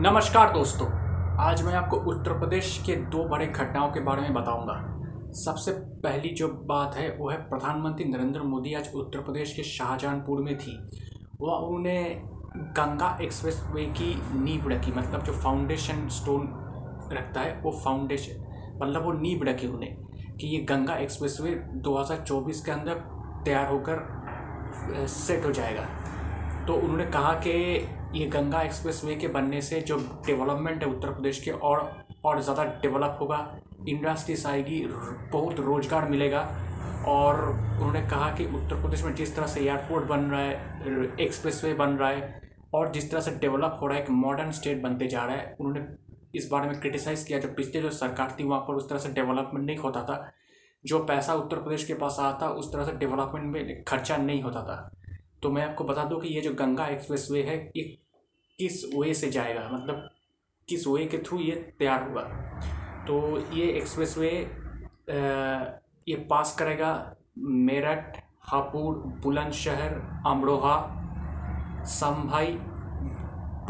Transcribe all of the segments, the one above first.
नमस्कार दोस्तों, आज मैं आपको उत्तर प्रदेश के दो बड़े घटनाओं के बारे में बताऊँगा। सबसे पहली जो बात है, वो है प्रधानमंत्री नरेंद्र मोदी आज उत्तर प्रदेश के शाहजहानपुर में थी। वह उन्होंने गंगा एक्सप्रेस वे की नींव रखी मतलब जो फाउंडेशन स्टोन रखता है, वो फाउंडेशन मतलब वो नींव रखी उन्हें, कि ये गंगा एक्सप्रेस वे दो हज़ार चौबीस के अंदर तैयार होकर सेट हो जाएगा। तो उन्होंने कहा कि ये गंगा एक्सप्रेस वे के बनने से जो डेवलपमेंट है उत्तर प्रदेश के और और ज़्यादा डेवलप होगा इंडस्ट्रीज़ आएगी, बहुत रोज़गार मिलेगा। और उन्होंने कहा कि उत्तर प्रदेश में जिस तरह से एयरपोर्ट बन रहा है एक्सप्रेस वे बन रहा है, और जिस तरह से डेवलप हो रहा है, एक मॉडर्न स्टेट बनते जा रहा है, उन्होंने इस बारे में क्रिटिसाइज़ किया। जो पिछले जो सरकार थी, वहाँ पर उस तरह से डेवलपमेंट नहीं होता था। जो पैसा उत्तर प्रदेश के पास आता था उस तरह से डेवलपमेंट में खर्चा नहीं होता था। तो मैं आपको बता दूँ कि ये जो गंगा एक्सप्रेस वे है, ये किस वे से जाएगा मतलब किस वे के थ्रू ये तैयार होगा। तो ये एक्सप्रेस वे ये पास करेगा मेरठ, हापुड़, बुलंदशहर, अमरोहा, संभाई,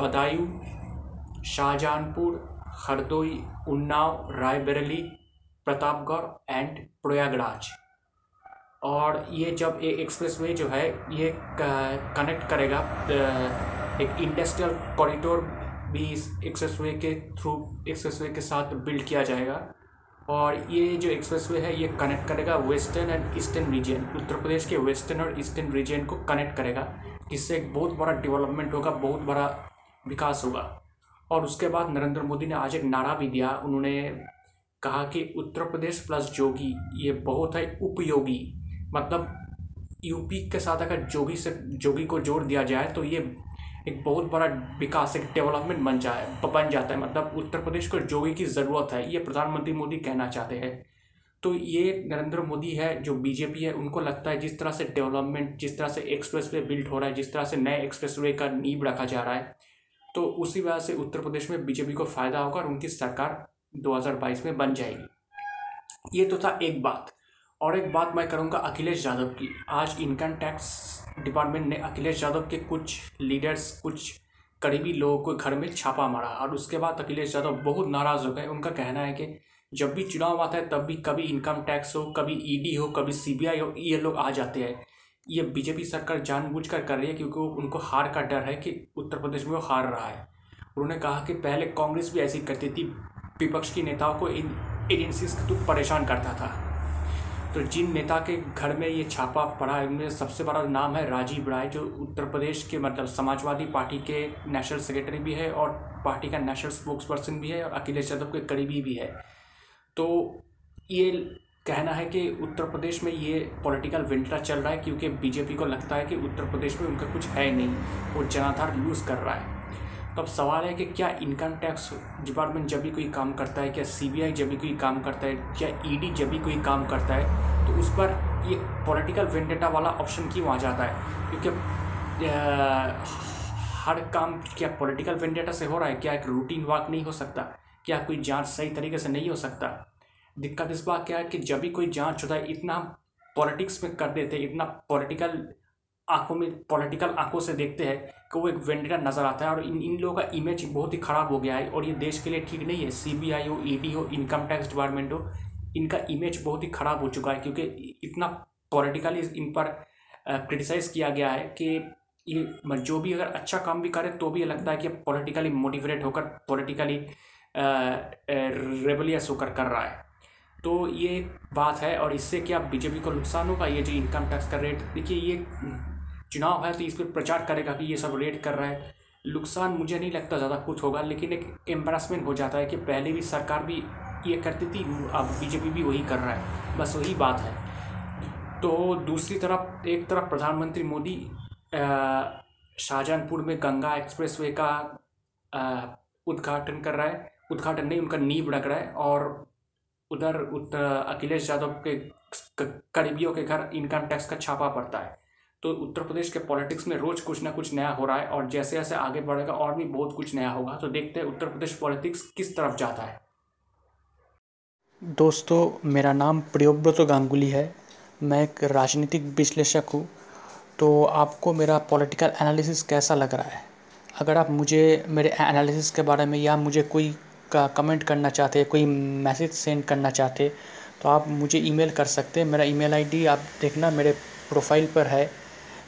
बदायूं शाहजहानपुर हरदोई, उन्नाव, रायबरेली, प्रतापगढ़ एंड प्रयागराज। और ये जब ये एक्सप्रेस वे जो है, ये कनेक्ट करेगा एक इंडस्ट्रियल कॉरिडोर भी इस एक्सप्रेस वे के थ्रू एक्सप्रेस वे के साथ बिल्ड किया जाएगा। और ये जो एक्सप्रेस वे है, ये कनेक्ट करेगा western and eastern region Uttar Pradesh के वेस्टर्न और ईस्टर्न रीजन को कनेक्ट करेगा इससे एक बहुत बड़ा डेवलपमेंट होगा, बहुत बड़ा विकास होगा। और उसके बाद नरेंद्र मोदी ने आज एक नारा भी दिया। उन्होंने कहा कि उत्तर प्रदेश प्लस जोगी, ये बहुत है उपयोगी। मतलब यूपी के साथ अगर जोगी से, जोगी को जोड़ दिया जाए तो ये एक बहुत बड़ा विकास, एक डेवलपमेंट बन जाए, बन जाता है। मतलब उत्तर प्रदेश को जोगी की ज़रूरत है, ये प्रधानमंत्री मोदी कहना चाहते हैं। तो ये नरेंद्र मोदी है, जो बीजेपी है, उनको लगता है जिस तरह से डेवलपमेंट जिस तरह से एक्सप्रेस वे बिल्ड हो रहा है, जिस तरह से नए एक्सप्रेस वे का नींव रखा जा रहा है तो उसी वजह से उत्तर प्रदेश में बीजेपी को फ़ायदा होगा और उनकी सरकार 2022 में बन जाएगी। ये तो था एक बात। और एक बात मैं करूँगा अखिलेश यादव की। आज इनकम टैक्स डिपार्टमेंट ने अखिलेश यादव के कुछ लीडर्स कुछ करीबी लोगों को घर में छापा मारा और उसके बाद अखिलेश यादव बहुत नाराज़ हो गए। उनका कहना है कि जब भी चुनाव आता है, तब भी कभी इनकम टैक्स हो, कभी ईडी हो, कभी सीबीआई हो, ये लोग आ जाते हैं। ये बीजेपी सरकार जानबूझकर कर रही है क्योंकि उनको हार का डर है कि उत्तर प्रदेश में वो हार रहा है। उन्होंने कहा कि पहले कांग्रेस भी ऐसी करती थी, विपक्ष की नेताओं को इन एजेंसीज को परेशान करता था। तो जिन नेता के घर में ये छापा पड़ा है, उनमें सबसे बड़ा नाम है राजीव राय, जो उत्तर प्रदेश के मतलब समाजवादी पार्टी के नेशनल सेक्रेटरी भी है और पार्टी का नेशनल स्पोक्स पर्सन भी है और अखिलेश यादव के करीबी भी है। तो ये कहना है कि उत्तर प्रदेश में ये पॉलिटिकल विंटरा चल रहा है, क्योंकि बीजेपी को लगता है कि उत्तर प्रदेश में उनका कुछ है नहीं, वो जनाधार लूज़ कर रहा है। तो अब सवाल है कि क्या इनकम टैक्स डिपार्टमेंट जब भी कोई काम करता है, क्या सीबीआई जब भी कोई काम करता है, क्या ईडी जब भी कोई काम करता है तो उस पर ये पॉलिटिकल वेंडेटा वाला ऑप्शन क्यों आ जाता है? क्योंकि हर काम क्या पॉलिटिकल वेंडेटा से हो रहा है? क्या एक रूटीन वर्क नहीं हो सकता? क्या कोई जाँच सही तरीके से नहीं हो सकता? दिक्कत इस बात क्या है कि जब भी कोई जाँच होता है, इतना पॉलिटिक्स में कर देते इतना पॉलिटिकल आँखों में पॉलिटिकल आँखों से देखते हैं कि वो एक वेंडेटा नज़र आता है और इन इन लोगों का इमेज बहुत ही ख़राब हो गया है और ये देश के लिए ठीक नहीं है। सीबीआई हो ईडी हो इनकम टैक्स डिपार्टमेंट हो, इनका इमेज बहुत ही ख़राब हो चुका है क्योंकि इतना पॉलिटिकली इन पर क्रिटिसाइज़ किया गया है कि ये जो भी अगर अच्छा काम भी करे तो भी ये लगता है कि पॉलिटिकली मोटिवेट होकर पॉलिटिकली रेबलियस होकर कर रहा है। तो ये बात है और इससे क्या बीजेपी को नुकसान होगा? ये जो इनकम टैक्स का रेट देखिए ये चुनाव है तो इस पर प्रचार करेगा कि ये सब रेड कर रहा है। नुकसान मुझे नहीं लगता ज़्यादा कुछ होगा, लेकिन एक एम्बेरसमेंट हो जाता है कि पहले भी सरकार भी ये करती थी, अब बीजेपी भी वही कर रहा है। बस वही बात है। तो दूसरी तरफ़, एक तरफ़ प्रधानमंत्री मोदी शाहजहानपुर में गंगा एक्सप्रेसवे का उद्घाटन कर रहा है। उद्घाटन नहीं, उनका नींव रख रहा है और उधर अखिलेश यादव के करीबियों के घर इनकम टैक्स का छापा पड़ता है। तो उत्तर प्रदेश के पॉलिटिक्स में रोज़ कुछ ना कुछ नया हो रहा है और जैसे जैसे आगे बढ़ेगा और भी बहुत कुछ नया होगा। तो देखते हैं उत्तर प्रदेश पॉलिटिक्स किस तरफ़ जाता है। दोस्तों, मेरा नाम प्रियोव्रत गांगुली है। मैं एक राजनीतिक विश्लेषक हूँ। तो आपको मेरा पॉलिटिकल एनालिसिस कैसा लग रहा है? अगर आप मुझे, मेरे एनालिसिस के बारे में या मुझे कोई का कमेंट करना चाहते, कोई मैसेज सेंड करना चाहते तो आप मुझे ईमेल कर सकते हैं। मेरा ईमेल आईडी आप देखना, मेरे प्रोफ़ाइल पर है।